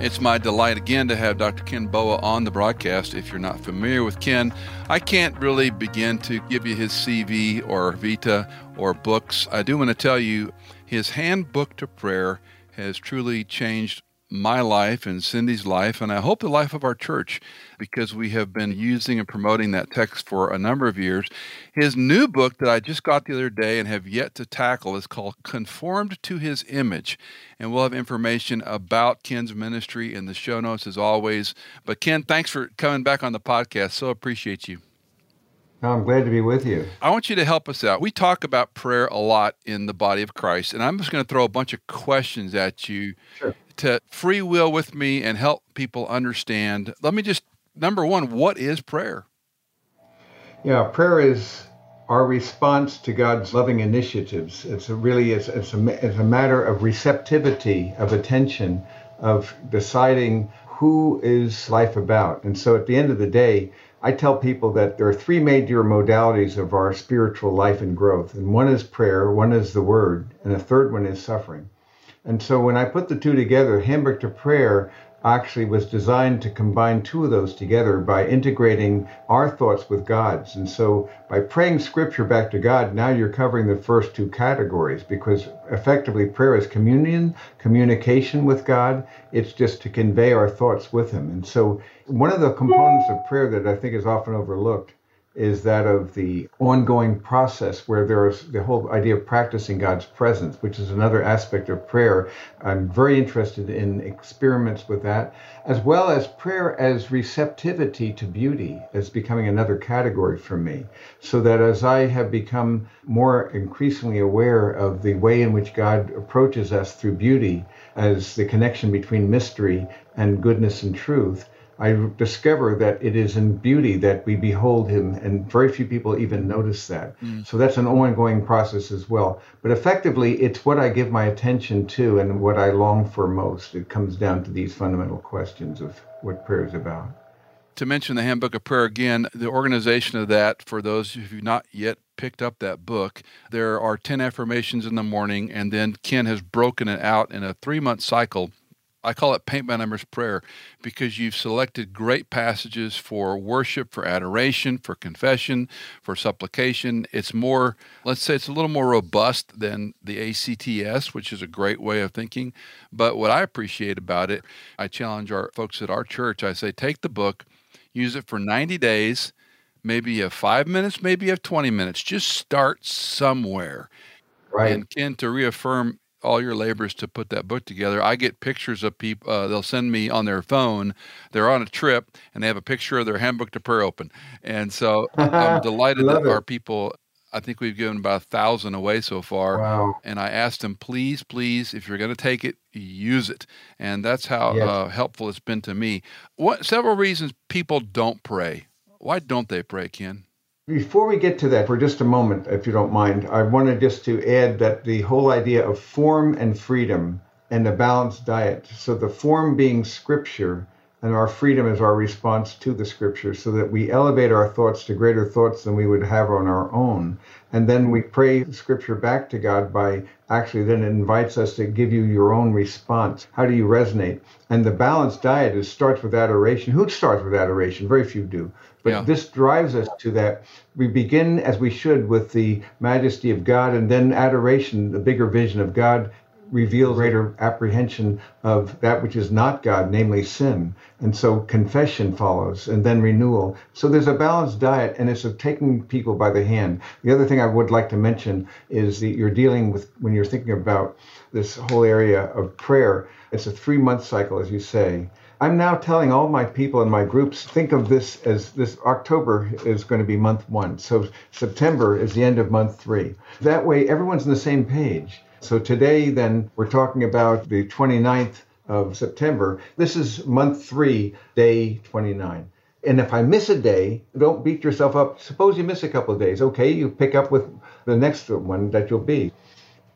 It's my delight again to have Dr. Ken Boa on the broadcast. If you're not familiar with Ken, I can't really begin to give you his CV or Vita or books. I do want to tell you his handbook to prayer has truly changed my life and Cindy's life, and I hope the life of our church, because we have been using and promoting that text for a number of years. His new book that I just got the other day and have yet to tackle is called Conformed to His Image. And we'll have information about Ken's ministry in the show notes as always. But Ken, thanks for coming back on the podcast. So appreciate you. No, I'm glad to be with you. I want you to help us out. We talk about prayer a lot in the body of Christ, and I'm just going to throw a bunch of questions at you sure to free will with me and help people understand. Let me just number one, what is prayer? Yeah, prayer is our response to God's loving initiatives. It's a really it's, it's, a, it's a matter of receptivity, of attention, of deciding who is life about. And so at the end of the day, I tell people that there are three major modalities of our spiritual life and growth. And one is prayer, one is the word, and the third one is suffering. And so when I put the two together, Handbook to Prayer actually was designed to combine two of those together by integrating our thoughts with God's. And so by praying scripture back to God, now you're covering the first two categories because effectively prayer is communion, communication with God. It's just to convey our thoughts with Him. And so one of the components of prayer that I think is often overlooked is that of the ongoing process where there's the whole idea of practicing God's presence, which is another aspect of prayer. I'm very interested in experiments with that, as well as prayer as receptivity to beauty as becoming another category for me. So that as I have become more increasingly aware of the way in which God approaches us through beauty as the connection between mystery and goodness and truth, I discover that it is in beauty that we behold him, and very few people even notice that. Mm. So that's an ongoing process as well. But effectively, it's what I give my attention to and what I long for most. It comes down to these fundamental questions of what prayer is about. To mention the Handbook of Prayer again, the organization of that, for those who've not yet picked up that book, there are 10 affirmations in the morning, and then Ken has broken it out in a three month cycle I call it paint by numbers prayer because you've selected great passages for worship, for adoration, for confession, for supplication. It's more, let's say, it's a little more robust than the ACTS, which is a great way of thinking. But what I appreciate about it, I challenge our folks at our church. I say, take the book, use it for 90 days. Maybe you have five minutes, maybe you have 20 minutes. Just start somewhere. Right. And Ken, to reaffirm all your labors to put that book together. I get pictures of people. Uh, they'll send me on their phone. They're on a trip and they have a picture of their handbook to prayer open. And so I'm delighted that it. our people. I think we've given about a thousand away so far. Wow. And I asked them, please, please, if you're going to take it, use it. And that's how yes. uh, helpful it's been to me. What several reasons people don't pray. Why don't they pray, Ken? Before we get to that, for just a moment, if you don't mind, I wanted just to add that the whole idea of form and freedom and a balanced diet. So the form being scripture and our freedom is our response to the scripture so that we elevate our thoughts to greater thoughts than we would have on our own. And then we pray scripture back to God by actually then it invites us to give you your own response. How do you resonate? And the balanced diet is starts with adoration. Who starts with adoration? Very few do. But yeah. this drives us to that. We begin as we should with the majesty of God, and then adoration, the bigger vision of God, reveals greater apprehension of that which is not God, namely sin. And so confession follows, and then renewal. So there's a balanced diet, and it's of taking people by the hand. The other thing I would like to mention is that you're dealing with, when you're thinking about this whole area of prayer, it's a three month cycle, as you say. I'm now telling all my people in my groups think of this as this October is going to be month one. So September is the end of month three. That way, everyone's on the same page. So today, then, we're talking about the 29th of September. This is month three, day 29. And if I miss a day, don't beat yourself up. Suppose you miss a couple of days. Okay, you pick up with the next one that you'll be.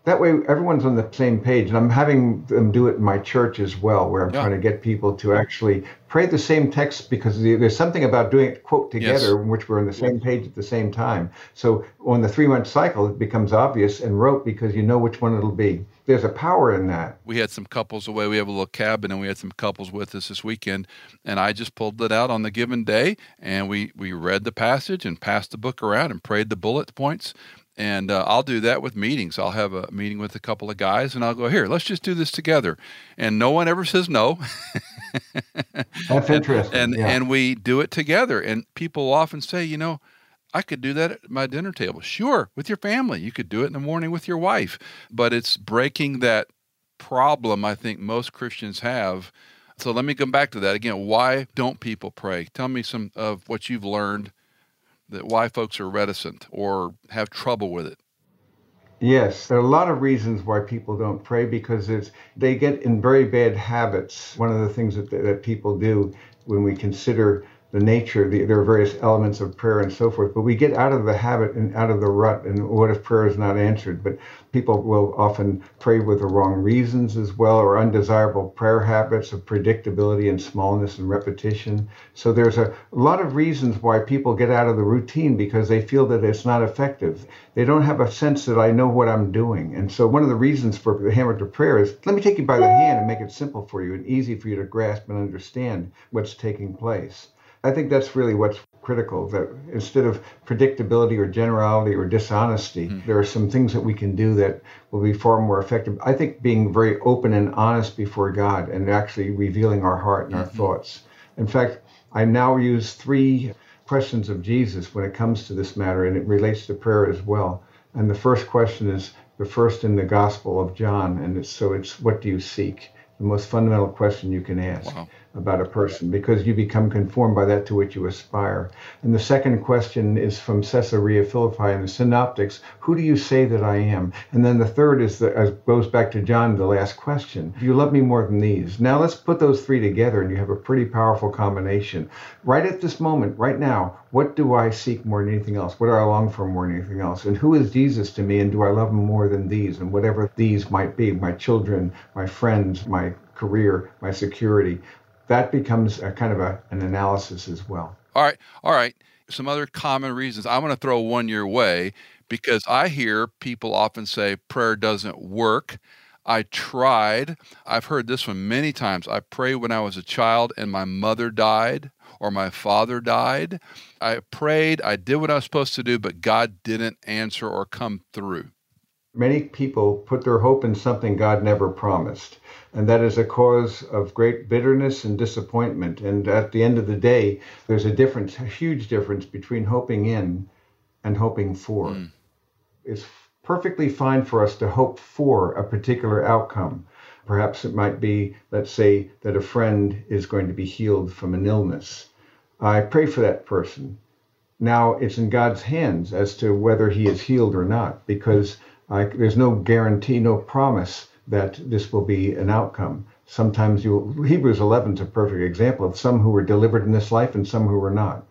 That way everyone's on the same page and i'm having them do it in my church as well where i'm yeah. trying to get people to actually pray the same text because there's something about doing it quote together yes. in which we're on the same page at the same time. So on the three month cycle it becomes obvious and rote because you know which one it'll be. There's a power in that. We had some couples away. We have a little cabin and we had some couples with us this weekend and i just pulled it out on the given day and we we read the passage and passed the book around and prayed the bullet points and uh, I'll do that with meetings. I'll have a meeting with a couple of guys and I'll go, here, let's just do this together. And no one ever says no. That's interesting. And, yeah. and we do it together. And people often say, you know, I could do that at my dinner table. Sure, with your family. You could do it in the morning with your wife. But it's breaking that problem I think most Christians have. So let me come back to that again. Why don't people pray? Tell me some of what you've learned that why folks are reticent or have trouble with it? Yes, there are a lot of reasons why people don't pray because it's they get in very bad habits. One of the things that that people do when we consider the nature, the, there are various elements of prayer and so forth, but we get out of the habit and out of the rut. And what if prayer is not answered? But people will often pray with the wrong reasons as well, or undesirable prayer habits of predictability and smallness and repetition. So there's a, a lot of reasons why people get out of the routine because they feel that it's not effective. They don't have a sense that I know what I'm doing. And so one of the reasons for the Handbook to Prayer is let me take you by the hand and make it simple for you and easy for you to grasp and understand what's taking place. I think that's really what's critical that instead of predictability or generality or dishonesty, mm-hmm. there are some things that we can do that will be far more effective. I think being very open and honest before God and actually revealing our heart and mm-hmm. our thoughts. In fact, I now use three questions of Jesus when it comes to this matter, and it relates to prayer as well. And the first question is the first in the Gospel of John, and it's, so it's what do you seek? The most fundamental question you can ask. Wow about a person because you become conformed by that to which you aspire. And the second question is from Caesarea Philippi in the Synoptics Who do you say that I am? And then the third is the, uh, goes back to John, the last question Do you love me more than these? Now let's put those three together and you have a pretty powerful combination. Right at this moment, right now, what do I seek more than anything else? What do I long for more than anything else? And who is Jesus to me? And do I love him more than these? And whatever these might be my children, my friends, my career, my security that becomes a kind of a, an analysis as well. All right. All right. Some other common reasons. I'm going to throw one your way because I hear people often say prayer doesn't work. I tried. I've heard this one many times. I prayed when I was a child and my mother died or my father died. I prayed, I did what I was supposed to do, but God didn't answer or come through. Many people put their hope in something God never promised and that is a cause of great bitterness and disappointment. And at the end of the day, there's a difference, a huge difference between hoping in and hoping for. Mm. It's perfectly fine for us to hope for a particular outcome. Perhaps it might be, let's say, that a friend is going to be healed from an illness. I pray for that person. Now it's in God's hands as to whether he is healed or not, because I, there's no guarantee, no promise that this will be an outcome. Sometimes you Hebrews 11 is a perfect example of some who were delivered in this life and some who were not.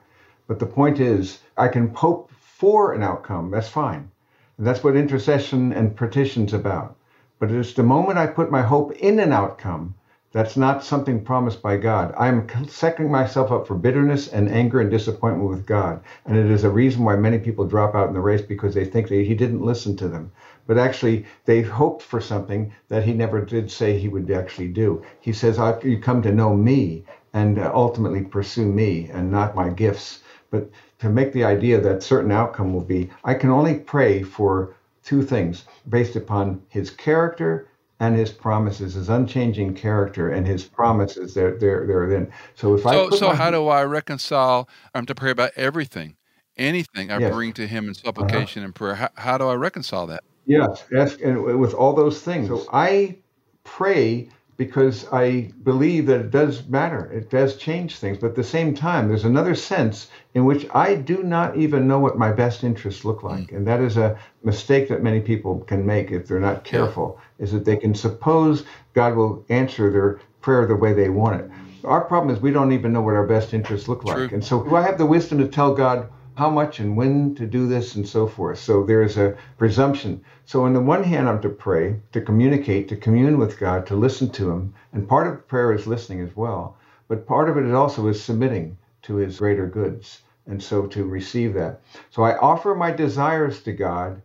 But the point is, I can hope for an outcome. That's fine. And that's what intercession and petition's about. But it's the moment I put my hope in an outcome that's not something promised by God. I'm setting myself up for bitterness and anger and disappointment with God. And it is a reason why many people drop out in the race because they think that He didn't listen to them but actually they hoped for something that he never did say he would actually do. He says, You come to know me and uh, ultimately pursue me and not my gifts. But to make the idea that certain outcome will be, I can only pray for two things based upon his character and his promises, his unchanging character and his promises. They're they're they're then. So if so, I so how do I reconcile? I'm to pray about everything, anything I yes. bring to Him in uh-huh. supplication uh-huh. and prayer. How, how do I reconcile that? Yes, ask and with all those things. So I pray because I believe that it does matter. It does change things. But at the same time, there's another sense in which I do not even know what my best interests look like. Mm. And that is a mistake that many people can make if they're not careful, yeah. is that they can suppose God will answer their prayer the way they want it. Our problem is we don't even know what our best interests look like. And so do I have the wisdom to tell God, how much and when to do this and so forth. So there's a presumption. So, on the one hand, I'm to pray, to communicate, to commune with God, to listen to Him. And part of prayer is listening as well. But part of it also is submitting to His greater goods. And so to receive that. So I offer my desires to God,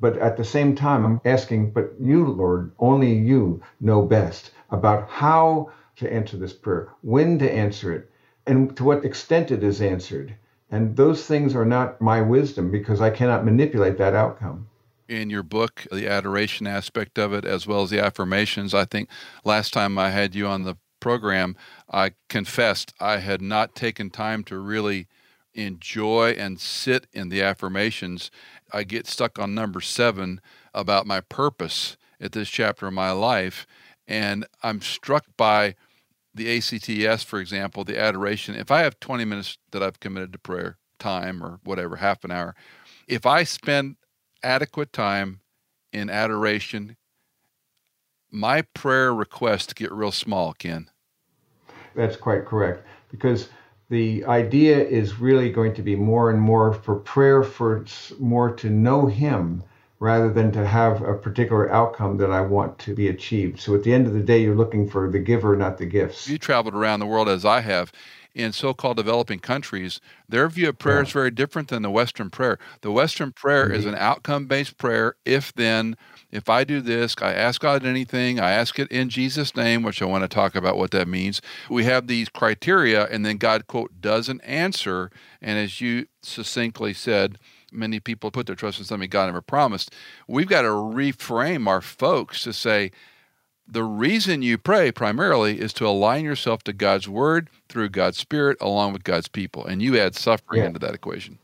but at the same time, I'm asking, but you, Lord, only you know best about how to answer this prayer, when to answer it, and to what extent it is answered. And those things are not my wisdom because I cannot manipulate that outcome. In your book, the adoration aspect of it, as well as the affirmations, I think last time I had you on the program, I confessed I had not taken time to really enjoy and sit in the affirmations. I get stuck on number seven about my purpose at this chapter of my life. And I'm struck by the ACTS, for example, the adoration. If I have 20 minutes that I've committed to prayer time or whatever, half an hour, if I spend adequate time in adoration, my prayer requests get real small, Ken. That's quite correct. Because the idea is really going to be more and more for prayer for more to know Him rather than to have a particular outcome that I want to be achieved. So at the end of the day, you're looking for the giver, not the gifts. You traveled around the world as I have. In so called developing countries, their view of prayer yeah. is very different than the Western prayer. The Western prayer is an outcome based prayer, if then, if I do this, I ask God anything, I ask it in Jesus' name, which I want to talk about what that means. We have these criteria, and then God, quote, doesn't answer. And as you succinctly said, many people put their trust in something God never promised. We've got to reframe our folks to say, the reason you pray primarily is to align yourself to God's word through God's spirit along with God's people. And you add suffering yeah. into that equation.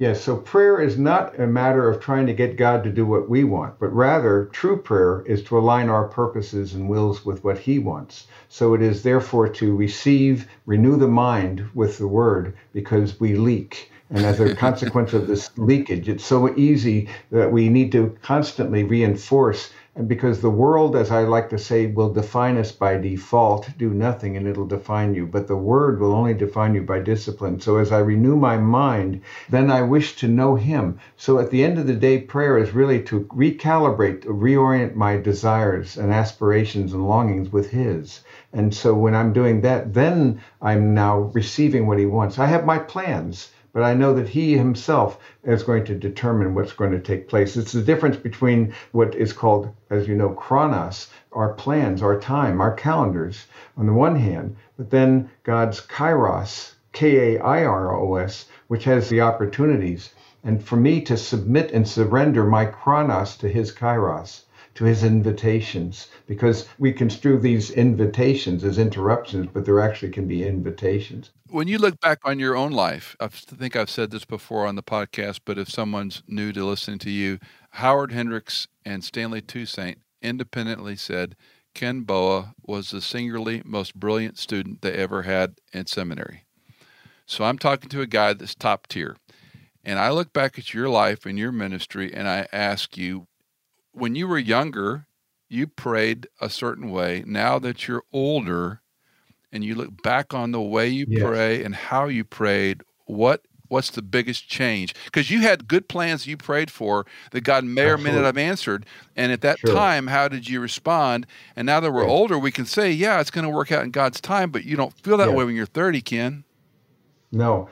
Yes, so prayer is not a matter of trying to get God to do what we want, but rather true prayer is to align our purposes and wills with what He wants. So it is therefore to receive, renew the mind with the Word because we leak. And as a consequence of this leakage, it's so easy that we need to constantly reinforce and because the world, as I like to say, will define us by default, do nothing and it'll define you. But the word will only define you by discipline. So as I renew my mind, then I wish to know him. So at the end of the day, prayer is really to recalibrate, to reorient my desires and aspirations and longings with his. And so when I'm doing that, then I'm now receiving what he wants. I have my plans but I know that he himself is going to determine what's going to take place. It's the difference between what is called, as you know, chronos, our plans, our time, our calendars, on the one hand, but then God's kairos, K A I R O S, which has the opportunities. And for me to submit and surrender my chronos to his kairos to his invitations because we construe these invitations as interruptions, but there actually can be invitations. When you look back on your own life, I think I've said this before on the podcast, but if someone's new to listening to you, Howard Hendricks and Stanley Toussaint independently said Ken Boa was the singularly most brilliant student they ever had in seminary. So I'm talking to a guy that's top tier. And I look back at your life and your ministry and I ask you, when you were younger, you prayed a certain way. Now that you're older and you look back on the way you yes. pray and how you prayed, what what's the biggest change? Because you had good plans you prayed for that God may or may not have answered. And at that sure. time, how did you respond? And now that we're older, we can say, yeah, it's going to work out in God's time, but you don't feel that way when you're 30, Ken. No.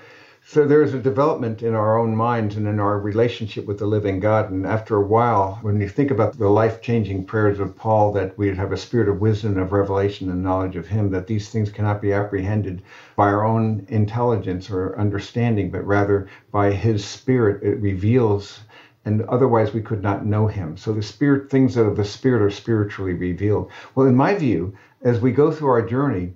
So there is a development in our own minds and in our relationship with the living God. And after a while, when you think about the life changing prayers of Paul, that we'd have a spirit of wisdom, of revelation, and knowledge of Him, that these things cannot be apprehended by our own intelligence or understanding, but rather by His Spirit, it reveals. And otherwise, we could not know him. So, the spirit, things that of the spirit are spiritually revealed. Well, in my view, as we go through our journey,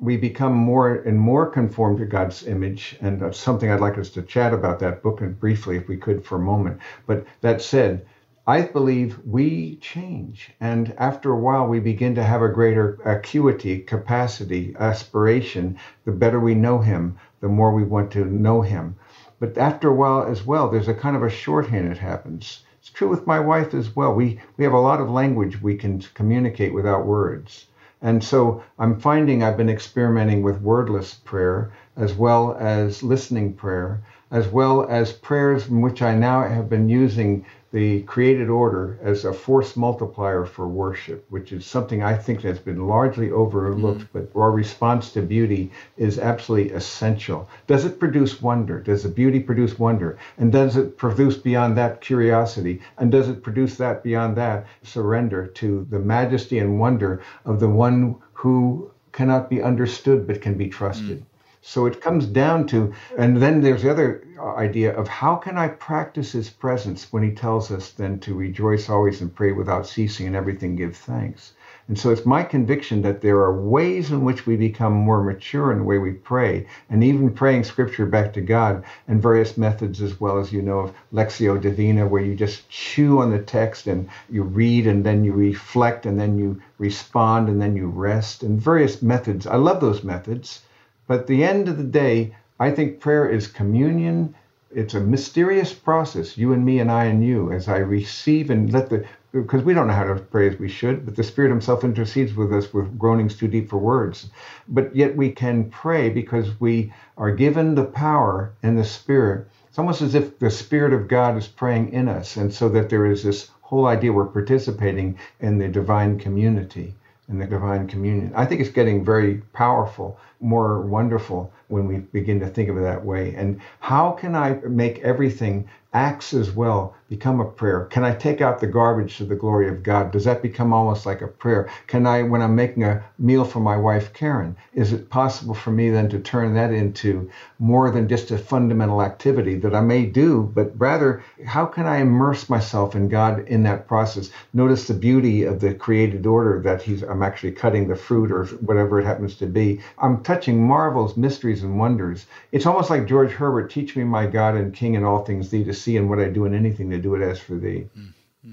we become more and more conformed to God's image. And that's something I'd like us to chat about that book and briefly, if we could, for a moment. But that said, I believe we change. And after a while, we begin to have a greater acuity, capacity, aspiration. The better we know Him, the more we want to know Him. But after a while as well, there's a kind of a shorthand that happens. It's true with my wife as well. We, we have a lot of language we can communicate without words. And so I'm finding I've been experimenting with wordless prayer as well as listening prayer. as well as prayers in which I now have been using the created order as a force multiplier for worship, which is something I think that's been largely overlooked, mm-hmm. but our response to beauty is absolutely essential. Does it produce wonder? Does the beauty produce wonder? And does it produce beyond that curiosity? And does it produce that beyond that surrender to the majesty and wonder of the one who cannot be understood but can be trusted? Mm-hmm. So it comes down to, and then there's the other uh, idea of how can I practice his presence when he tells us then to rejoice always and pray without ceasing and everything give thanks. And so it's my conviction that there are ways in which we become more mature in the way we pray, and even praying scripture back to God, and various methods as well as you know of Lectio Divina, where you just chew on the text and you read and then you reflect and then you respond and then you rest, and various methods. I love those methods. But at the end of the day, I think prayer is communion. It's a mysterious process, you and me and I and you, as I receive and let the, because we don't know how to pray as we should, but the Spirit Himself intercedes with us with groanings too deep for words. But yet we can pray because we are given the power and the Spirit. It's almost as if the Spirit of God is praying in us, and so that there is this whole idea we're participating in the divine community in the divine communion. I think it's getting very powerful, more wonderful when we begin to think of it that way. And how can I make everything acts as well become a prayer? Can I take out the garbage to the glory of God? Does that become almost like a prayer? Can I, when I'm making a meal for my wife, Karen, is it possible for me then to turn that into more than just a fundamental activity that I may do, but rather, how can I immerse myself in God in that process? Notice the beauty of the created order that he's, I'm actually cutting the fruit or whatever it happens to be. I'm touching marvels, mysteries, and wonders. It's almost like George Herbert, teach me my God and King and all things thee to see, and what I do in anything to do it as for thee. Mm-hmm.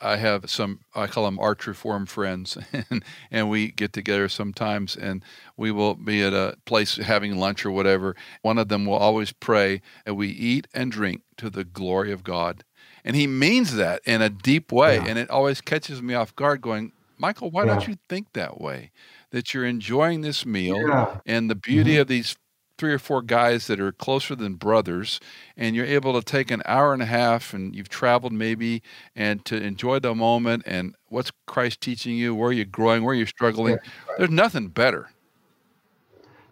I have some, I call them arch reform friends, and, and we get together sometimes and we will be at a place having lunch or whatever. One of them will always pray, and we eat and drink to the glory of God. And he means that in a deep way. Yeah. And it always catches me off guard going, Michael, why yeah. don't you think that way? That you're enjoying this meal yeah. and the beauty mm-hmm. of these three or four guys that are closer than brothers, and you're able to take an hour and a half and you've traveled maybe and to enjoy the moment and what's Christ teaching you, where are you're growing, where are you're struggling. Yeah, right. There's nothing better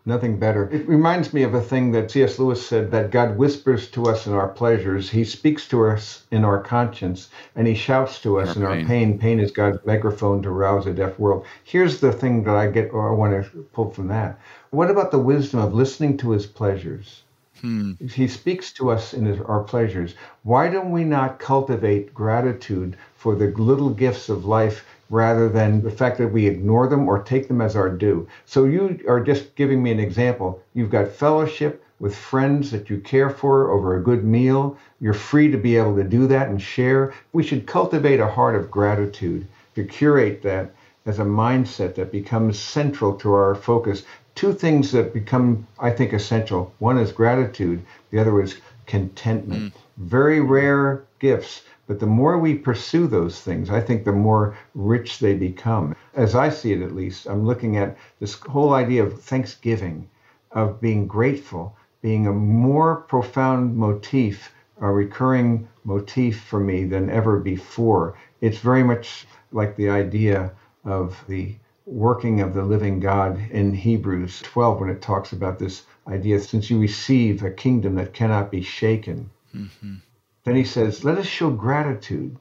nothing better. It reminds me of a thing that C.S. Lewis said that God whispers to us in our pleasures, He speaks to us in our conscience, and He shouts to us our in pain. our pain. Pain is God's megaphone to rouse a deaf world. Here's the thing that I get, or I want to pull from that. What about the wisdom of listening to His pleasures? Hmm. He speaks to us in his, our pleasures. Why don't we not cultivate gratitude for the little gifts of life rather than the fact that we ignore them or take them as our due. So you are just giving me an example. You've got fellowship with friends that you care for over a good meal. You're free to be able to do that and share. We should cultivate a heart of gratitude to curate that as a mindset that becomes central to our focus. Two things that become, I think, essential. One is gratitude, the other is contentment. Mm. Very rare gifts but the more we pursue those things, I think the more rich they become. As I see it, at least, I'm looking at this whole idea of thanksgiving, of being grateful, being a more profound motif, a recurring motif for me than ever before. It's very much like the idea of the working of the living God in Hebrews 12 when it talks about this idea since you receive a kingdom that cannot be shaken. Mm-hmm. Then he says, Let us show gratitude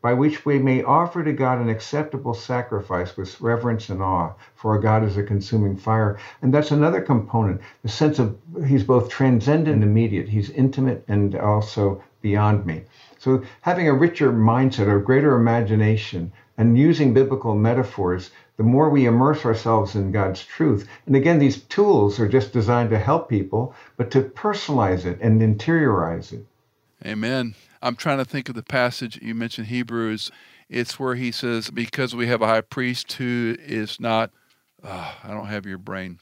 by which we may offer to God an acceptable sacrifice with reverence and awe, for our God is a consuming fire. And that's another component the sense of He's both transcendent and immediate, He's intimate and also beyond me. So, having a richer mindset or greater imagination and using biblical metaphors, the more we immerse ourselves in God's truth. And again, these tools are just designed to help people, but to personalize it and interiorize it. Amen. I'm trying to think of the passage you mentioned, Hebrews. It's where he says, Because we have a high priest who is not, uh, I don't have your brain.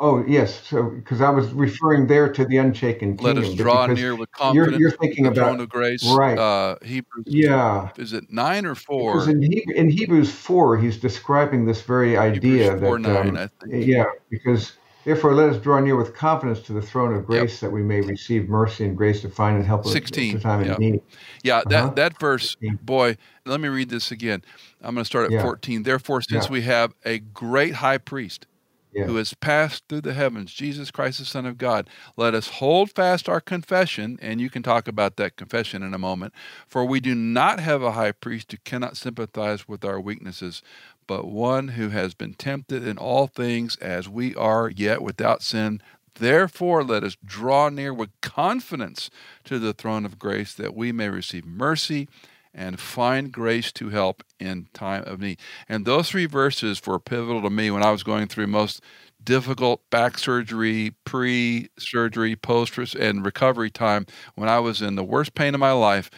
Oh, yes. So, because I was referring there to the unshaken kingdom. Let us draw near with confidence. You're, you're thinking about throne of grace. Right. Uh, Hebrews. Yeah. Is it nine or four? Because in, in Hebrews 4, he's describing this very idea Hebrews 4, that. 9, um, Yeah, because Therefore, let us draw near with confidence to the throne of grace yep. that we may receive mercy and grace to find and help us 16. at time yep. of need. Yeah, uh-huh. that, that verse, boy, let me read this again. I'm going to start at yeah. 14. Therefore, since yeah. we have a great high priest yeah. who has passed through the heavens, Jesus Christ, the Son of God, let us hold fast our confession. And you can talk about that confession in a moment. For we do not have a high priest who cannot sympathize with our weaknesses, but one who has been tempted in all things as we are, yet without sin. Therefore, let us draw near with confidence to the throne of grace that we may receive mercy and find grace to help in time of need. And those three verses were pivotal to me when I was going through most difficult back surgery, pre surgery, post and recovery time when I was in the worst pain of my life.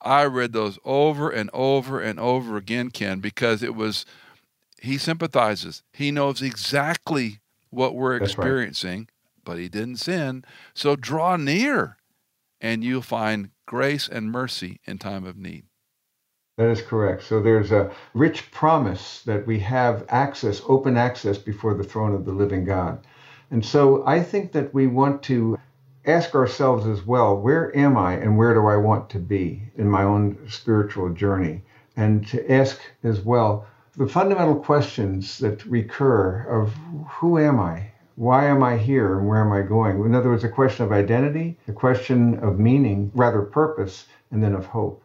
I read those over and over and over again, Ken, because it was he sympathizes. He knows exactly what we're That's experiencing, right. but he didn't sin. So draw near, and you'll find grace and mercy in time of need. That is correct. So there's a rich promise that we have access, open access before the throne of the living God. And so I think that we want to ask ourselves as well where am I and where do I want to be in my own spiritual journey? And to ask as well, the fundamental questions that recur of who am I? Why am I here and where am I going? In other words, a question of identity, a question of meaning, rather purpose, and then of hope.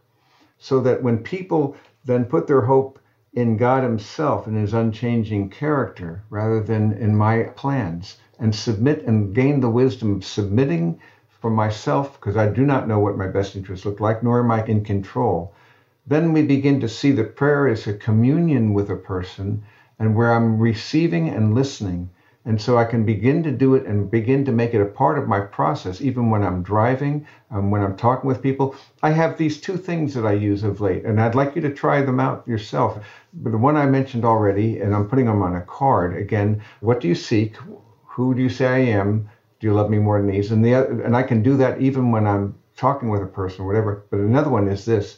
So that when people then put their hope in God Himself and His unchanging character rather than in my plans and submit and gain the wisdom of submitting for myself because I do not know what my best interests look like, nor am I in control then we begin to see that prayer is a communion with a person and where I'm receiving and listening. And so I can begin to do it and begin to make it a part of my process, even when I'm driving, um, when I'm talking with people. I have these two things that I use of late, and I'd like you to try them out yourself. But the one I mentioned already, and I'm putting them on a card again what do you seek? Who do you say I am? Do you love me more than these? And, the, other, and I can do that even when I'm talking with a person or whatever. But another one is this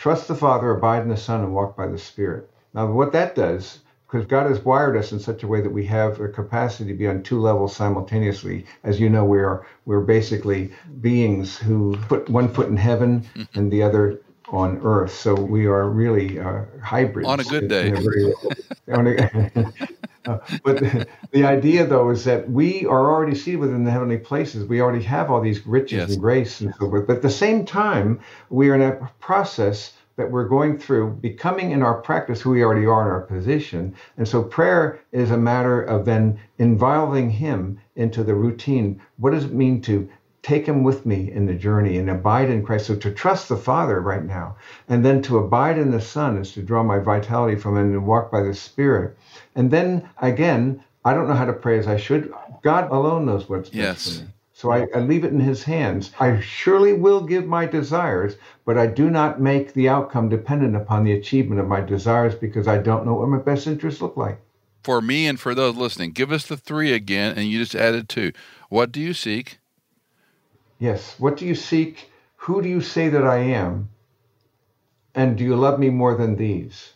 Trust the Father, abide in the Son, and walk by the Spirit. Now, what that does, because God has wired us in such a way that we have a capacity to be on two levels simultaneously. As you know, we are we're basically beings who put one foot in heaven and the other on earth. So we are really uh, hybrids. On a good day. Uh, but the, the, idea, though, is that we are already seated within the heavenly places. We already have all these riches yes. and grace and so forth. But at the same time, we are in a process that we're going through, becoming in our practice who we already are in our position. And so prayer is a matter of then involving Him into the routine. What does it mean to take him with me in the journey and abide in Christ. So to trust the Father right now, and then to abide in the Son is to draw my vitality from him and walk by the Spirit. And then again, I don't know how to pray as I should. God alone knows what's best yes. for me. So I, I, leave it in his hands. I surely will give my desires, but I do not make the outcome dependent upon the achievement of my desires because I don't know what my best interests look like. For me and for those listening, give us the three again, and you just added two. What do you seek? Yes. What do you seek? Who do you say that I am? And do you love me more than these?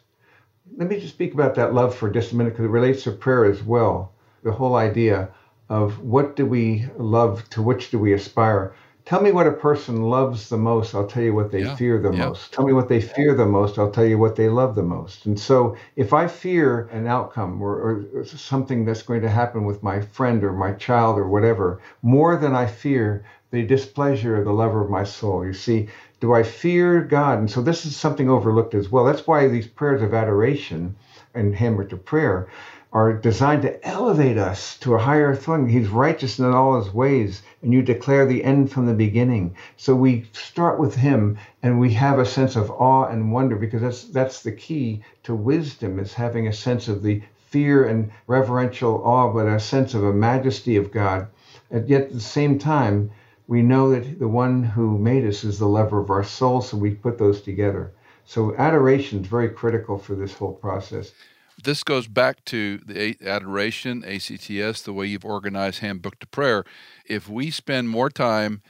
Let me just speak about that love for just a minute because it relates to prayer as well. The whole idea of what do we love, to which do we aspire? Tell me what a person loves the most, I'll tell you what they yeah. fear the yeah. most. Tell me what they fear the most, I'll tell you what they love the most. And so if I fear an outcome or, or something that's going to happen with my friend or my child or whatever, more than I fear the displeasure of the lover of my soul. You see, do I fear God? And so this is something overlooked as well. That's why these prayers of adoration and Handbook to Prayer are designed to elevate us to a higher thing. He's righteous in all his ways, and you declare the end from the beginning. So we start with him and we have a sense of awe and wonder because that's that's the key to wisdom is having a sense of the fear and reverential awe, but a sense of a majesty of God. And yet at the same time, we know that the one who made us is the lover of our soul, so we put those together. So adoration is very critical for this whole process. This goes back to the adoration, ACTS, the way you've organized Handbook to Prayer. If we spend more time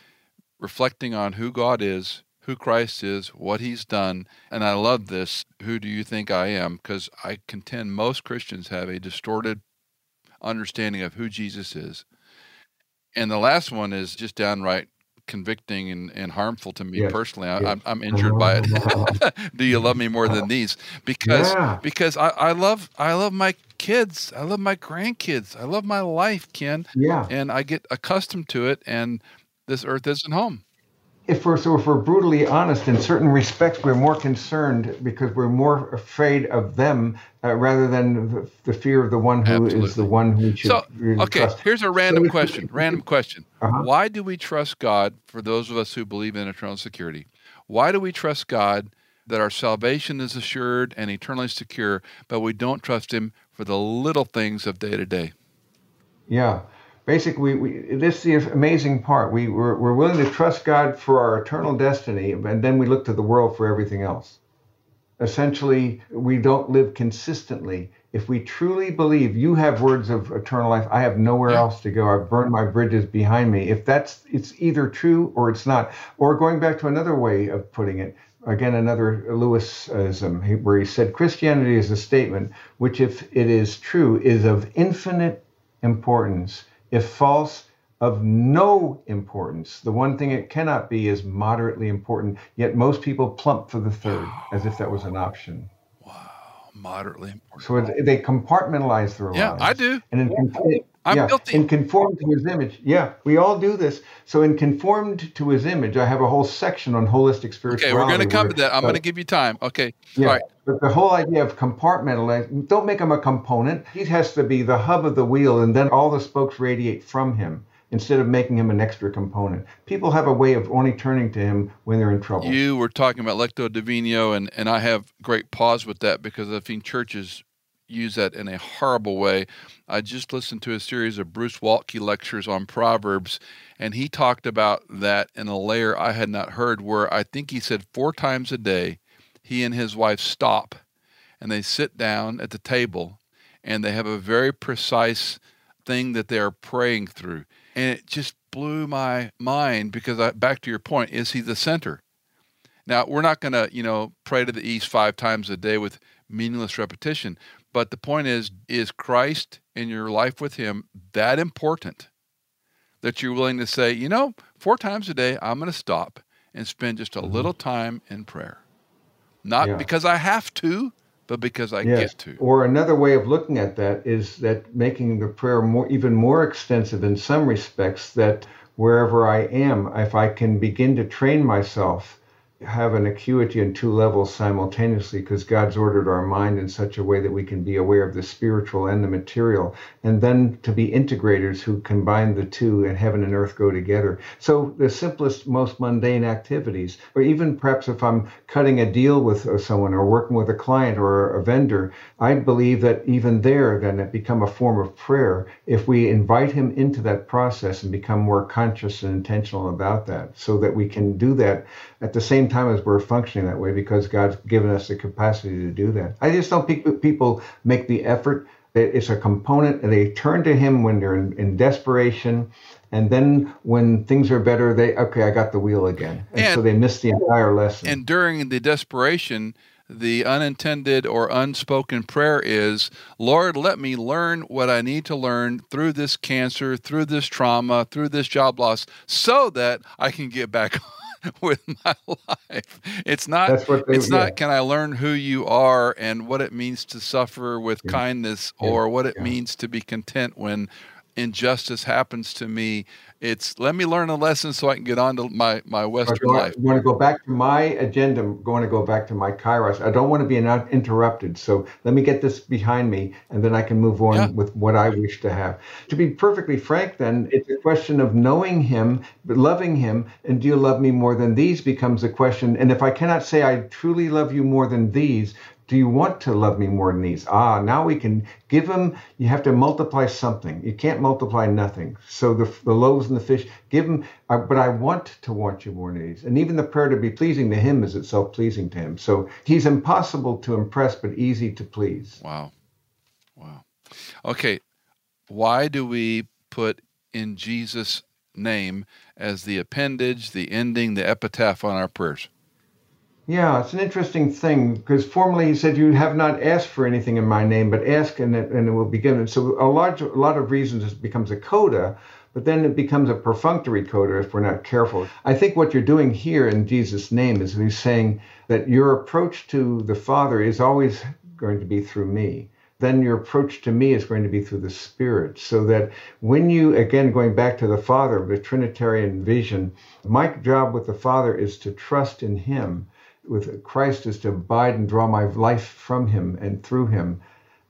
reflecting on who God is, who Christ is, what he's done, and I love this, who do you think I am? Because I contend most Christians have a distorted understanding of who Jesus is. And the last one is just downright convicting and, and harmful to me Yes. personally. I, Yes. I'm, I'm injured by it. Do you love me more than these? Because Yeah. because I, I love I love my kids. I love my grandkids. I love my life, Ken. Yeah. And I get accustomed to it. And this earth isn't home. If we're so if we're brutally honest in certain respects we're more concerned because we're more afraid of them uh, rather than the, the fear of the one who is Absolutely. the one who should So really okay, trust. here's a random if- question. Random question. Uh-huh. Why do we trust God for those of us who believe in eternal security? Why do we trust God that our salvation is assured and eternally secure, but we don't trust Him for the little things of day to day? Yeah. Basically, we, this is the amazing part. We, we're, we're willing to trust God for our eternal destiny, and then we look to the world for everything else. Essentially, we don't live consistently. If we truly believe you have words of eternal life, I have nowhere else to go. I've burned my bridges behind me. If that's, it's either true or it's not. Or going back to another way of putting it, again, another Lewisism, where he said Christianity is a statement which, if it is true, is of infinite importance. If false, of no importance. The one thing it cannot be is moderately important, yet most people plump for the third as if that was an option. Wow, moderately important. So it, they compartmentalize their Yeah, lives. I do. And in, conform- I'm yeah, guilty. in conformed to his image. Yeah, we all do this. So in conformed to his image, I have a whole section on holistic spirituality. Okay, we're going to come to that. I'm going to give you time. Okay. yeah, All right. but the whole idea of compartmentalizing, don't make him a component. He has to be the hub of the wheel, and then all the spokes radiate from him instead of making him an extra component. People have a way of only turning to him when they're in trouble. You were talking about Lectio Divina, and, and I have great pause with that because I've seen churches use that in a horrible way. I just listened to a series of Bruce Waltke lectures on Proverbs, and he talked about that in a layer I had not heard, where I think he said four times a day, he and his wife stop and they sit down at the table and they have a very precise thing that they're praying through. And it just blew my mind because I, back to your point, is he the center? Now, we're not going to, you know, pray to the east five times a day with meaningless repetition. But the point is, is Christ in your life with him that important that you're willing to say, you know, four times a day, I'm going to stop and spend just a mm-hmm. little time in prayer? Not Yeah. because I have to, but because I Yes. get to. Or another way of looking at that is that making the prayer more even more extensive in some respects that wherever I am, if I can begin to train myself, have an acuity in two levels simultaneously because God's ordered our mind in such a way that we can be aware of the spiritual and the material, and then to be integrators who combine the two and heaven and earth go together. So the simplest, most mundane activities, or even perhaps if I'm cutting a deal with uh, someone or working with a client or a vendor, I believe that even there, then it become a form of prayer if we invite him into that process and become more conscious and intentional about that, so that we can do that at the same time as we're functioning that way because God's given us the capacity to do that. I just don't think people make the effort. That It's a component, and they turn to Him when they're in, in desperation, and then when things are better, they okay, I got the wheel again, and, so they miss the entire lesson. And during the desperation, the unintended or unspoken prayer is, Lord, let me learn what I need to learn through this cancer, through this trauma, through this job loss, so that I can get back on with my life. It's not That's what they- it's yeah. not can I learn who you are and what it means to suffer with kindness Yeah. or what it Yeah. means to be content when injustice happens to me. It's let me learn a lesson so I can get on to my, my Western life. I want to go back to my agenda. I'm going to go back to my kairos. I don't want to be interrupted. So let me get this behind me, and then I can move on Yeah. with what I wish to have. To be perfectly frank, then it's a question of knowing Him, loving Him, and do you love me more than these becomes a question. And if I cannot say I truly love you more than these, do you want to love me more than these? Ah, now we can give them. You have to multiply something. You can't multiply nothing. So the, the loaves and the fish, give them. Uh, but I want to want you more than these. And even the prayer to be pleasing to Him is itself pleasing to Him. So He's impossible to impress, but easy to please. Wow. Wow. Okay. Why do we put in Jesus' name as the appendage, the ending, the epitaph on our prayers? Yeah, it's an interesting thing because formerly he said, "You have not asked for anything in my name, but ask and it, and it will be given." So a large, a lot of reasons it becomes a coda, but then it becomes a perfunctory coda if we're not careful. I think what you're doing here in Jesus' name is he's saying that your approach to the Father is always going to be through me. Then your approach to me is going to be through the Spirit. So that when you, again, going back to the Father, the Trinitarian vision, my job with the Father is to trust in Him. With Christ is to abide and draw my life from Him and through Him.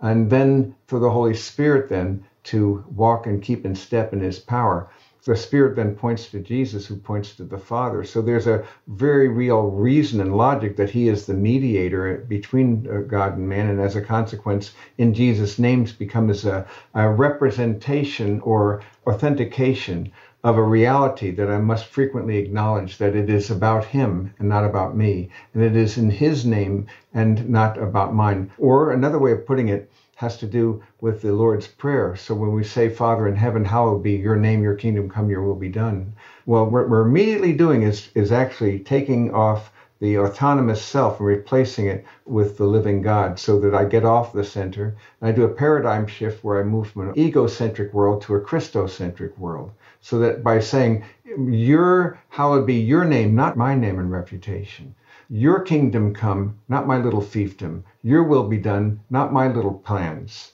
And then for the Holy Spirit, then to walk and keep in step in his power. The Spirit then points to Jesus, who points to the Father. So there's a very real reason and logic that he is the mediator between uh, God and man. And as a consequence, in Jesus' names becomes a, a representation or authentication of a reality that I must frequently acknowledge that it is about him and not about me, and it is in his name and not about mine. Or another way of putting it, has to do with the Lord's Prayer. So when we say, Father in heaven, hallowed be your name, your kingdom come, your will be done. Well, what we're immediately doing is, is actually taking off the autonomous self and replacing it with the living God so that I get off the center and I do a paradigm shift where I move from an egocentric world to a Christocentric world. So that by saying, Your hallowed be your name, not my name and reputation. Your kingdom come, not my little fiefdom. Your will be done, not my little plans.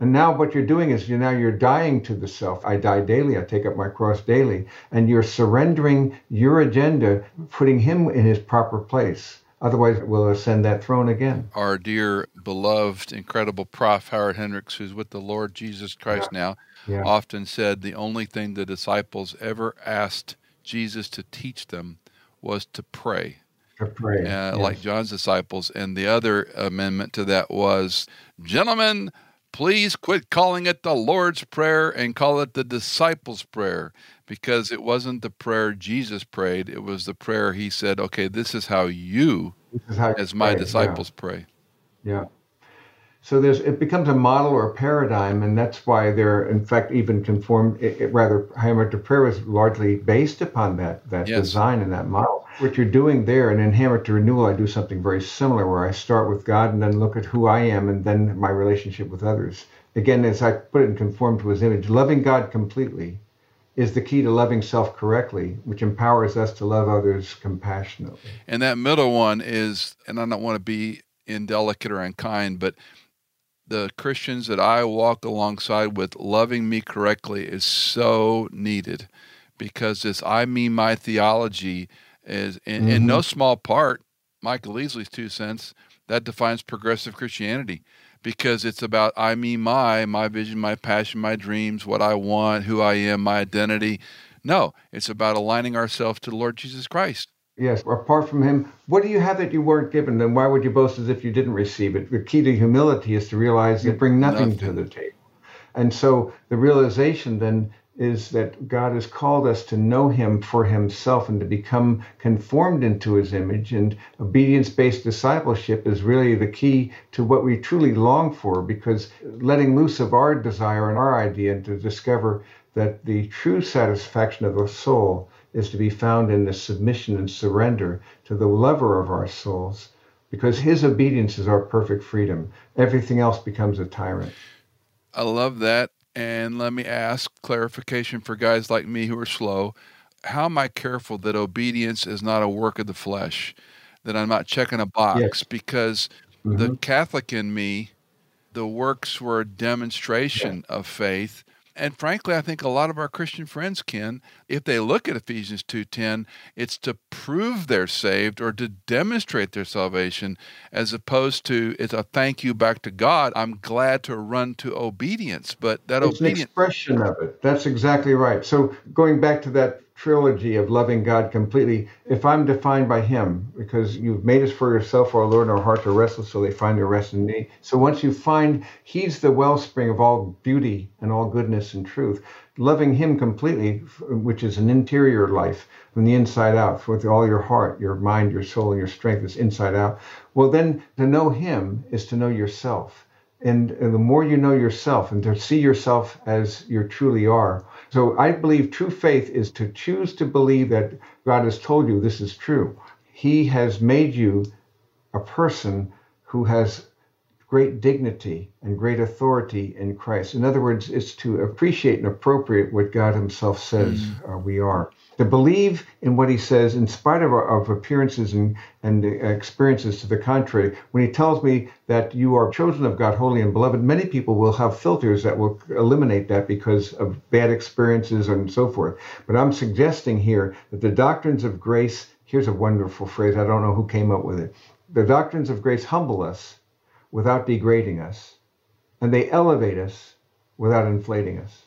And now what you're doing is you now you're dying to the self. I die daily. I take up my cross daily. And you're surrendering your agenda, putting him in his proper place. Otherwise, we'll ascend that throne again. Our dear, beloved, incredible Prof. Howard Hendricks, who's with the Lord Jesus Christ yeah. now, yeah. often said the only thing the disciples ever asked Jesus to teach them was to pray To pray. Uh, yes. Like John's disciples. And the other amendment to that was, gentlemen, please quit calling it the Lord's Prayer and call it the disciples' prayer because it wasn't the prayer Jesus prayed. It was the prayer he said, okay, this is how you, is how as my disciples, yeah. pray. Yeah. So there's it becomes a model or a paradigm, and that's why they're in fact even conformed. It, it, rather, Handbook to Prayer was largely based upon that that yes. design and that model. What you're doing there, and in Handbook to Renewal, I do something very similar, where I start with God and then look at who I am, and then my relationship with others. Again, as I put it, and conform to His image, loving God completely is the key to loving self correctly, which empowers us to love others compassionately. And that middle one is, and I don't want to be indelicate or unkind, but the Christians that I walk alongside with loving me correctly is so needed because this I mean my theology is in, mm-hmm. in no small part Michael Easley's two cents that defines progressive Christianity because it's about I mean my my vision my passion my dreams what I want who I am my identity no it's about aligning ourselves to the Lord Jesus Christ Yes, apart from him, what do you have that you weren't given? Then why would you boast as if you didn't receive it? The key to humility is to realize you bring nothing, nothing. to the table. And so the realization then is that God has called us to know him for himself and to become conformed into his image. And obedience based discipleship is really the key to what we truly long for because letting loose of our desire and our idea and to discover that the true satisfaction of the soul is to be found in the submission and surrender to the lover of our souls, because his obedience is our perfect freedom. Everything else becomes a tyrant. I love that. And let me ask clarification for guys like me who are slow. How am I careful that obedience is not a work of the flesh, that I'm not checking a box? Yes. Because mm-hmm. the Catholic in me, the works were a demonstration yeah. of faith and frankly, I think a lot of our Christian friends can, if they look at Ephesians 2:10, it's to prove they're saved or to demonstrate their salvation, as opposed to it's a thank you back to God. I'm glad to run to obedience, but that it's obedience an expression of it. That's exactly right. So going back to that trilogy of loving God completely, if I'm defined by Him, because you've made us for yourself, our Lord, and our hearts are restless, so they find their rest in me. So once you find He's the wellspring of all beauty and all goodness and truth, loving Him completely, which is an interior life from the inside out, with all your heart, your mind, your soul, and your strength is inside out. Well, then to know Him is to know yourself. And, and the more you know yourself and to see yourself as you truly are, so I believe true faith is to choose to believe that God has told you this is true. He has made you a person who has great dignity and great authority in Christ. In other words, it's to appreciate and appropriate what God Himself says mm. uh, we are. To believe in what He says in spite of, of appearances and, and experiences to the contrary. When He tells me that you are chosen of God, holy and beloved, many people will have filters that will eliminate that because of bad experiences and so forth. But I'm suggesting here that the doctrines of grace, here's a wonderful phrase, I don't know who came up with it. The doctrines of grace humble us without degrading us, and they elevate us without inflating us.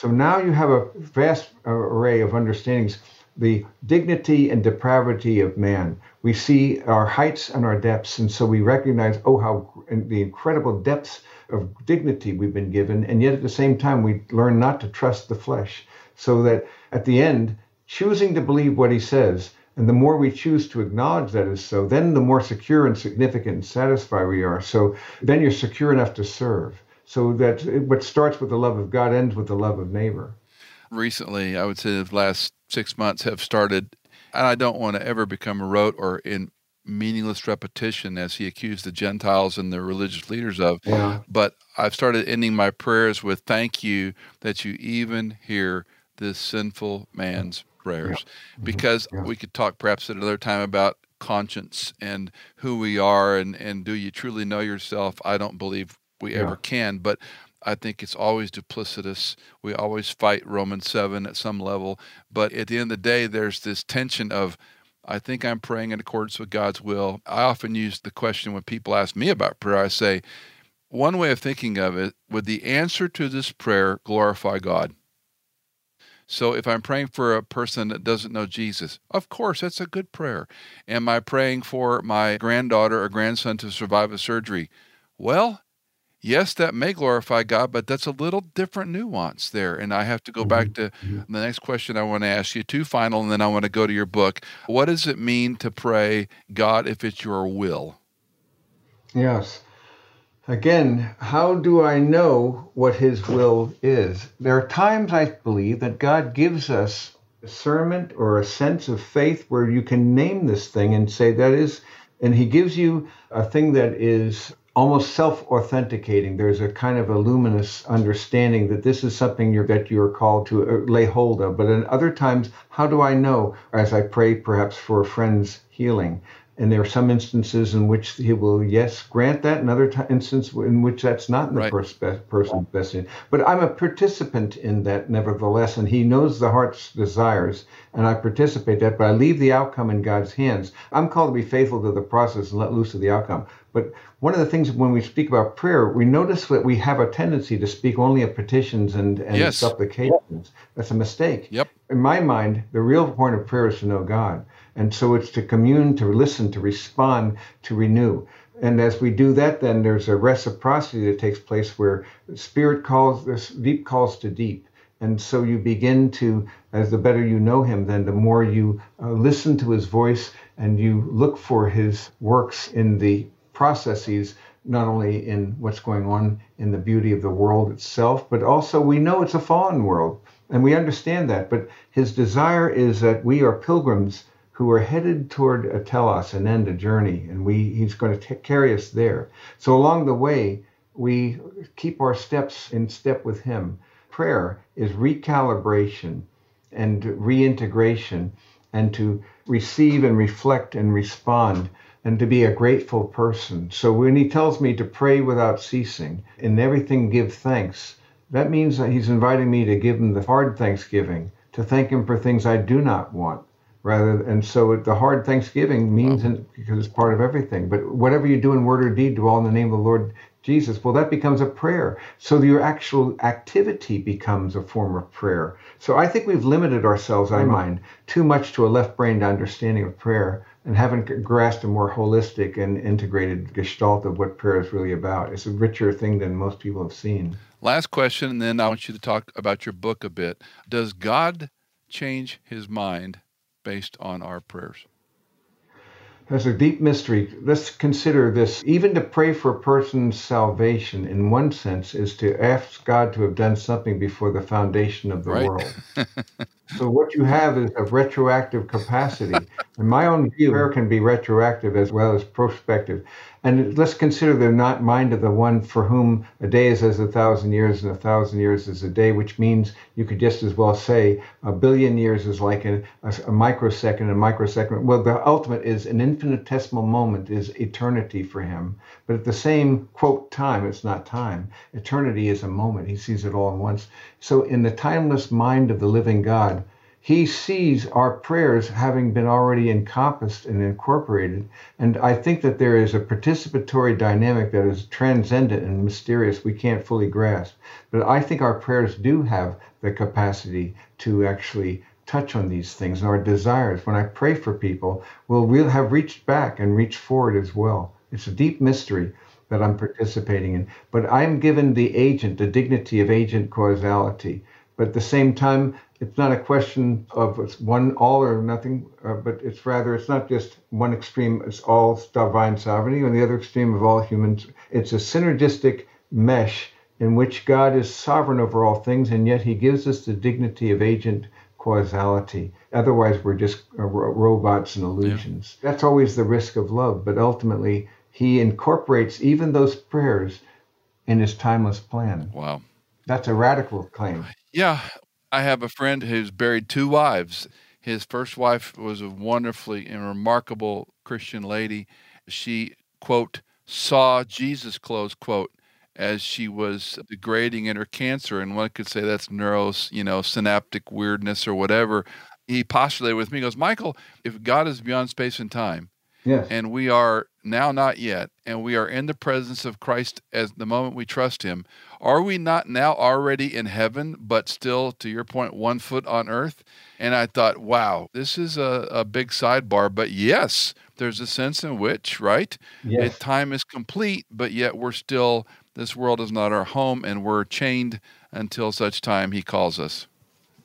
So now you have a vast array of understandings the dignity and depravity of man. We see our heights and our depths, and so we recognize, oh, how the incredible depths of dignity we've been given, and yet at the same time, we learn not to trust the flesh. So that at the end, choosing to believe what he says and the more we choose to acknowledge that is so, then the more secure and significant and satisfied we are. So then you're secure enough to serve. So that what starts with the love of God ends with the love of neighbor. Recently, I would say the last six months have started, and I don't want to ever become a rote or in meaningless repetition as he accused the Gentiles and the religious leaders of. Yeah. But I've started ending my prayers with thank you that you even hear this sinful man's prayers yeah. Mm-hmm. because yeah. we could talk perhaps at another time about conscience and who we are and, and do you truly know yourself? I don't believe we yeah. ever can, but I think it's always duplicitous. We always fight Romans 7 at some level. But at the end of the day, there's this tension of, I think I'm praying in accordance with God's will. I often use the question when people ask me about prayer, I say, one way of thinking of it, would the answer to this prayer glorify God? So if I'm praying for a person that doesn't know Jesus, of course, that's a good prayer. Am I praying for my granddaughter or grandson to survive a surgery? Well, yes, that may glorify God, but that's a little different nuance there. And I have to go back mm-hmm. to mm-hmm. the next question I want to ask you, two final, and then I want to go to your book. What does it mean to pray, God, if it's your will? Yes. Again, how do I know what His will is? There are times I believe that God gives us discernment or a sense of faith where you can name this thing and say that is, and He gives you a thing that is almost self-authenticating. There's a kind of a luminous understanding that this is something you're, that you're called to uh, lay hold of. But in other times, how do I know? As I pray, perhaps for a friend's healing, and there are some instances in which he will yes grant that and other t- instances in which that's not in the right. person's best interest. But i'm a participant in that nevertheless and he knows the heart's desires and i participate that but i leave the outcome in god's hands. I'm called to be faithful to the process and let loose of the outcome. But one of the things when we speak about prayer we notice that we have a tendency to speak only of petitions and, and yes. supplications. That's a mistake. Yep. In my mind the real point of prayer is to know god and so it's to commune, to listen, to respond, to renew. And as we do that, then there's a reciprocity that takes place where spirit calls, this deep calls to deep. And so you begin to, as the better you know him, then the more you uh, listen to his voice and you look for his works in the processes, not only in what's going on in the beauty of the world itself, but also we know it's a fallen world. And we understand that. But his desire is that we are pilgrims who are headed toward a telos, an end, a journey, and we he's going to t- carry us there. So along the way, we keep our steps in step with him. Prayer is recalibration and reintegration and to receive and reflect and respond and to be a grateful person. So when he tells me to pray without ceasing, in everything give thanks, that means that he's inviting me to give him the hard thanksgiving, to thank him for things I do not want, rather and so the hard thanksgiving means because it's part of everything. But whatever you do in word or deed do all in the name of the lord jesus. Well that becomes a prayer. So your actual activity becomes a form of prayer. So i think we've limited ourselves i mm. mind too much to a left-brained understanding of prayer and haven't grasped a more holistic and integrated gestalt of what prayer is really about. It's a richer thing than most people have seen. Last question and then i want you to talk about your book a bit. Does god change his mind based on our prayers? That's a deep mystery. Let's consider this. Even to pray for a person's salvation, in one sense, is to ask God to have done something before the foundation of the right. world. so what you have is a retroactive capacity. In my own view, prayer can be retroactive as well as prospective. And let's consider the not mind of the one for whom a day is as a thousand years and a thousand years is a day, which means you could just as well say a billion years is like a, a, a microsecond, a microsecond. Well, the ultimate is an infinitesimal moment is eternity for him. But at the same quote time, it's not time. Eternity is a moment. He sees it all at once. So in the timeless mind of the living God, he sees our prayers having been already encompassed and incorporated. And I think that there is a participatory dynamic that is transcendent and mysterious we can't fully grasp. But I think our prayers do have the capacity to actually touch on these things and our desires. When I pray for people, will have reached back and reached forward as well. It's a deep mystery that I'm participating in. But I'm given the agent, the dignity of agent causality. But at the same time, it's not a question of it's one all or nothing, uh, but it's rather it's not just one extreme. It's all divine sovereignty, and the other extreme of all humans. It's a synergistic mesh in which God is sovereign over all things, and yet He gives us the dignity of agent causality. Otherwise, we're just uh, robots and illusions. Yeah. That's always the risk of love, but ultimately, He incorporates even those prayers in His timeless plan. Wow. That's a radical claim. Yeah, I have a friend who's buried two wives. His first wife was a wonderfully and remarkable Christian lady. She, quote, saw Jesus, close quote, as she was degrading in her cancer. And one could say that's neuro, you know, synaptic weirdness or whatever. He postulated with me, he goes, Michael, if God is beyond space and time, Yes. And we are now not yet, and we are in the presence of Christ as the moment we trust him. Are we not now already in heaven, but still, to your point, one foot on earth? And I thought, wow, this is a, a big sidebar, but yes, there's a sense in which, right? Yes. It, time is complete, but yet we're still, this world is not our home, and we're chained until such time he calls us.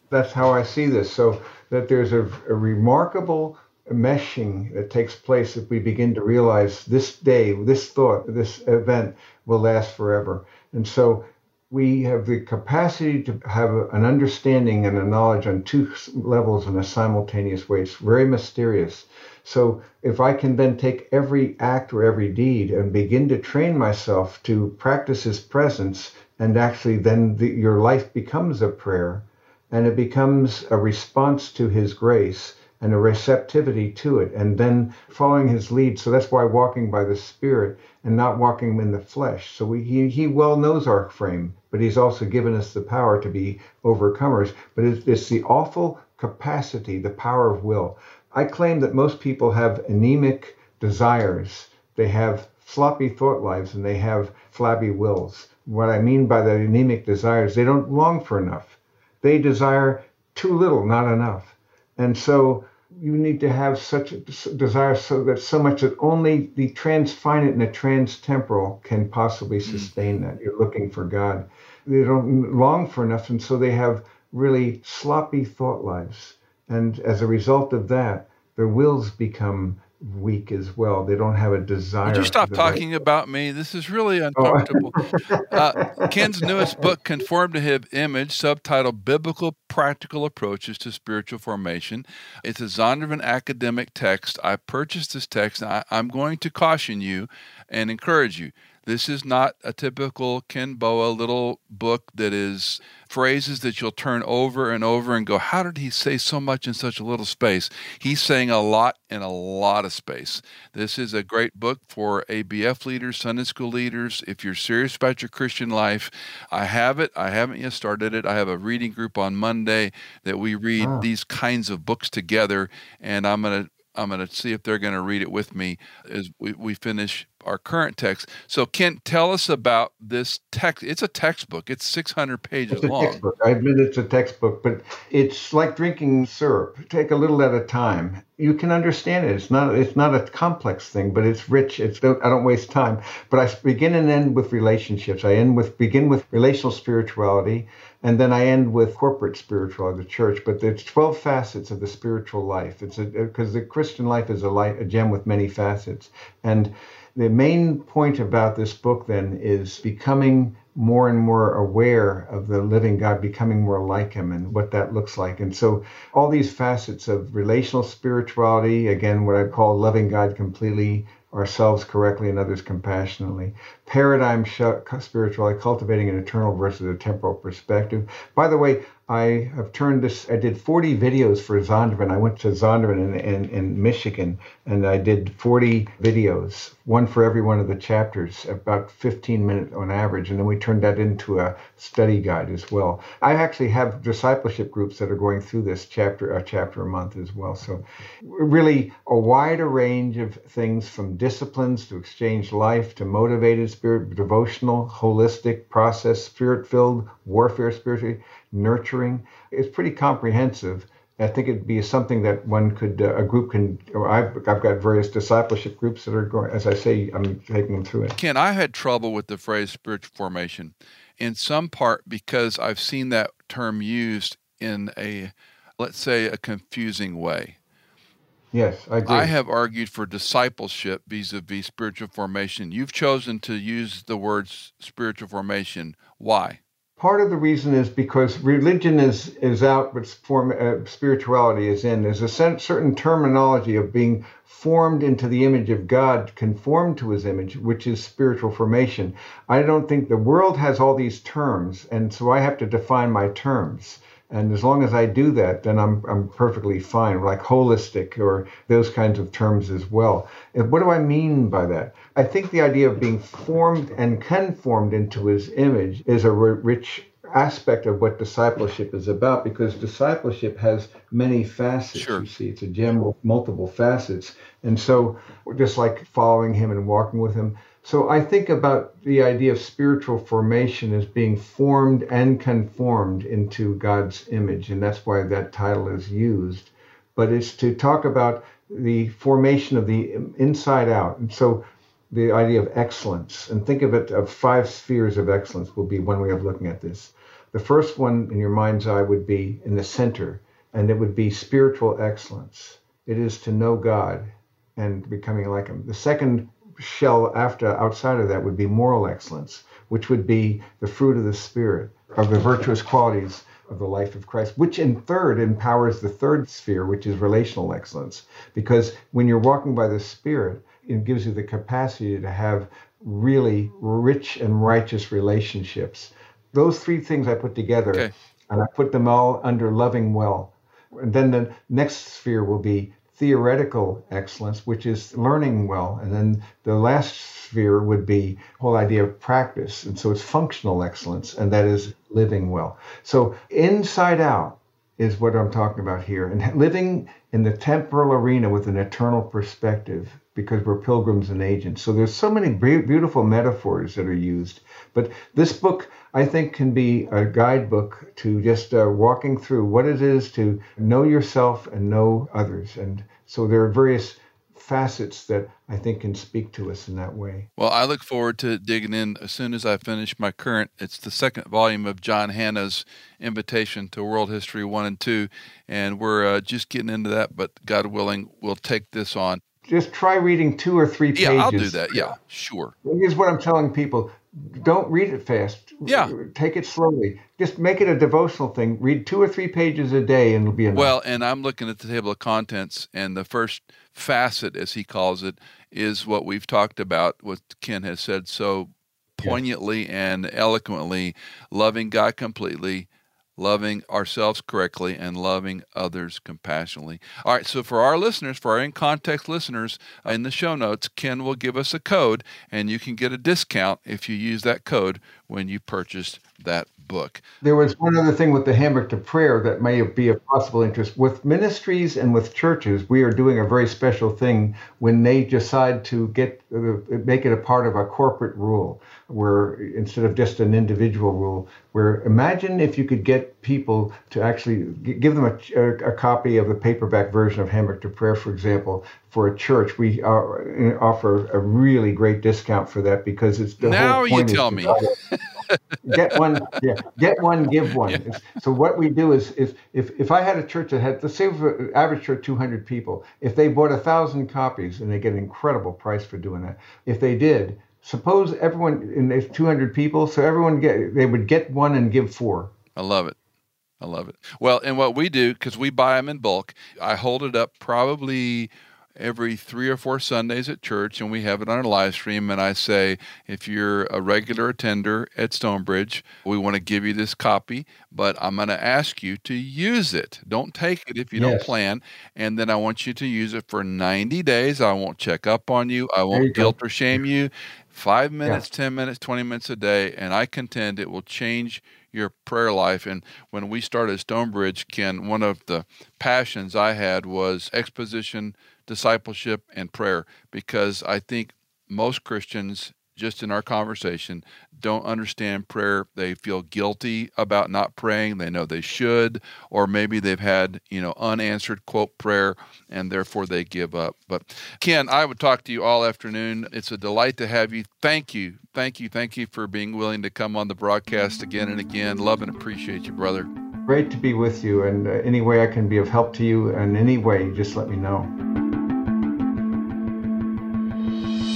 That's how I see this. So that there's a, a remarkable meshing that takes place if we begin to realize this day, this thought, this event will last forever. And so we have the capacity to have an understanding and a knowledge on two levels in a simultaneous way. It's very mysterious. So if I can then take every act or every deed and begin to train myself to practice His presence, and actually then the, your life becomes a prayer and it becomes a response to His grace and a receptivity to it, and then following his lead. So that's why walking by the Spirit and not walking in the flesh. So we, he, he well knows our frame, but he's also given us the power to be overcomers. But it's, it's the awful capacity, the power of will. I claim that most people have anemic desires. They have floppy thought lives and they have flabby wills. What I mean by the anemic desires, they don't long for enough. They desire too little, not enough. And so you need to have such a desire so that so much that only the transfinite and the transtemporal can possibly mm. sustain that. You're looking for God. They don't long for enough, and so they have really sloppy thought lives. And as a result of that, their wills become weak as well. They don't have a desire. Would you stop talking about me? This is really oh. uncomfortable. Oh. uh, Ken's newest book, Conform to His Image, subtitled Biblical Practical Approaches to Spiritual Formation. It's a Zondervan academic text. I purchased this text, and I, I'm going to caution you and encourage you. This is not a typical Ken Boa little book that is phrases that you'll turn over and over and go, How did he say so much in such a little space? He's saying a lot in a lot of space. This is a great book for ABF leaders, Sunday school leaders. If you're serious about your Christian life, I have it. I haven't yet started it. I have a reading group on Monday that we read oh. these kinds of books together, and I'm going to I'm going to see if they're going to read it with me as we, we finish our current text. So, Ken, tell us about this text. It's a textbook. It's 600 pages it's a long. Textbook. I admit it's a textbook, but it's like drinking syrup. Take a little at a time. You can understand it. It's not. It's not a complex thing, but it's rich. It's. I don't waste time. But I begin and end with relationships. I end with begin with relational spirituality, and then I end with corporate spirituality, the church. But there's 12 facets of the spiritual life. It's because the Christian life is a light, a gem with many facets, and the main point about this book then is becoming more and more aware of the living God, becoming more like Him and what that looks like. And so, all these facets of relational spirituality, again, what I call loving God completely, ourselves correctly and others compassionately. Paradigm spirituality, cultivating an eternal versus a temporal perspective. By the way, I have turned this, I did 40 videos for Zondervan. I went to Zondervan in, in, in, Michigan and I did 40 videos, one for every one of the chapters, about 15 minutes on average. And then we turned that into a study guide as well. I actually have discipleship groups that are going through this chapter, a chapter a month as well. So really a wider range of things from disciplines to exchange life to motivated spirit, devotional, holistic, process, spirit filled, warfare spiritually nurturing. It's pretty comprehensive. I think it'd be something that one could, uh, a group can, or I've, I've got various discipleship groups that are going, as I say, I'm taking them through it. Ken, I had trouble with the phrase spiritual formation in some part because I've seen that term used in a, let's say, a confusing way. Yes, I agree. I have argued for discipleship vis a vis spiritual formation. You've chosen to use the words spiritual formation. Why? Part of the reason is because religion is is out, but form, uh, spirituality is in. There's a certain terminology of being formed into the image of God, conformed to His image, which is spiritual formation. I don't think the world has all these terms, and so I have to define my terms. And as long as I do that, then I'm, I'm perfectly fine, like holistic or those kinds of terms as well. What do I mean by that? I think the idea of being formed and conformed into his image is a rich aspect of what discipleship is about because discipleship has many facets. Sure. You see, it's a gem with multiple facets. And so, just like following him and walking with him, so I think about the idea of spiritual formation as being formed and conformed into God's image, and that's why that title is used. But it's to talk about the formation of the inside out. And so the idea of excellence, and think of it of five spheres of excellence will be one way of looking at this. The first one in your mind's eye would be in the center, and it would be spiritual excellence. It is to know God and becoming like Him. The second shell after outside of that would be moral excellence, which would be the fruit of the spirit of the virtuous qualities of the life of Christ, which in third empowers the third sphere, which is relational excellence. Because when you're walking by the Spirit, it gives you the capacity to have really rich and righteous relationships. Those three things I put together, okay. and I put them all under loving well. And then the next sphere will be theoretical excellence, which is learning well. And then the last sphere would be whole idea of practice. And so it's functional excellence, and that is living well. So inside out is what I'm talking about here. And living in the temporal arena with an eternal perspective because we're pilgrims and agents. So there's so many beautiful metaphors that are used. But this book, I think, can be a guidebook to just uh, walking through what it is to know yourself and know others. And so there are various facets that I think can speak to us in that way. Well, I look forward to digging in as soon as I finish my current. It's the second volume of John Hannah's Invitation to World History 1 and 2, and we're uh, just getting into that, but God willing, we'll take this on. Just try reading two or three pages. Yeah, I'll do that. Yeah, sure. Here's what I'm telling people don't read it fast. Yeah. Take it slowly. Just make it a devotional thing. Read two or three pages a day and it'll be enough. Well, and I'm looking at the table of contents, and the first facet, as he calls it, is what we've talked about, what Ken has said so poignantly and eloquently loving God completely, loving ourselves correctly, and loving others compassionately. All right, so for our listeners, for our in context listeners, in the show notes, Ken will give us a code, and you can get a discount if you use that code when you purchase that book. There was one other thing with the handbook to prayer that may be of possible interest. With ministries and with churches, we are doing a very special thing when they decide to get uh, make it a part of a corporate rule, where instead of just an individual rule, where imagine if you could get people to actually give them a, a, a copy of the paperback version of Handbook to Prayer, for example, for a church. We are, offer a really great discount for that because it's the now whole you tell me. get one, yeah, get one, give one. Yeah. So what we do is, is if, if I had a church that had, let's say, average church 200 people, if they bought a thousand copies and they get an incredible price for doing that, if they did, suppose everyone and there's 200 people, so everyone get they would get one and give four. I love it. I love it. Well, and what we do because we buy them in bulk, I hold it up probably every three or four Sundays at church, and we have it on a live stream. And I say, if you're a regular attender at Stonebridge, we want to give you this copy, but I'm going to ask you to use it. Don't take it if you yes. don't plan. And then I want you to use it for 90 days. I won't check up on you, I won't guilt go. or shame you. Five minutes, yeah. 10 minutes, 20 minutes a day, and I contend it will change your prayer life. And when we started Stonebridge, Ken, one of the passions I had was exposition discipleship, and prayer because I think most Christians, just in our conversation, don't understand prayer. They feel guilty about not praying. They know they should, or maybe they've had, you know, unanswered quote prayer and therefore they give up. But Ken, I would talk to you all afternoon. It's a delight to have you. Thank you. Thank you. Thank you for being willing to come on the broadcast again and again. Love and appreciate you, brother. Great to be with you. And any way I can be of help to you in any way, just let me know.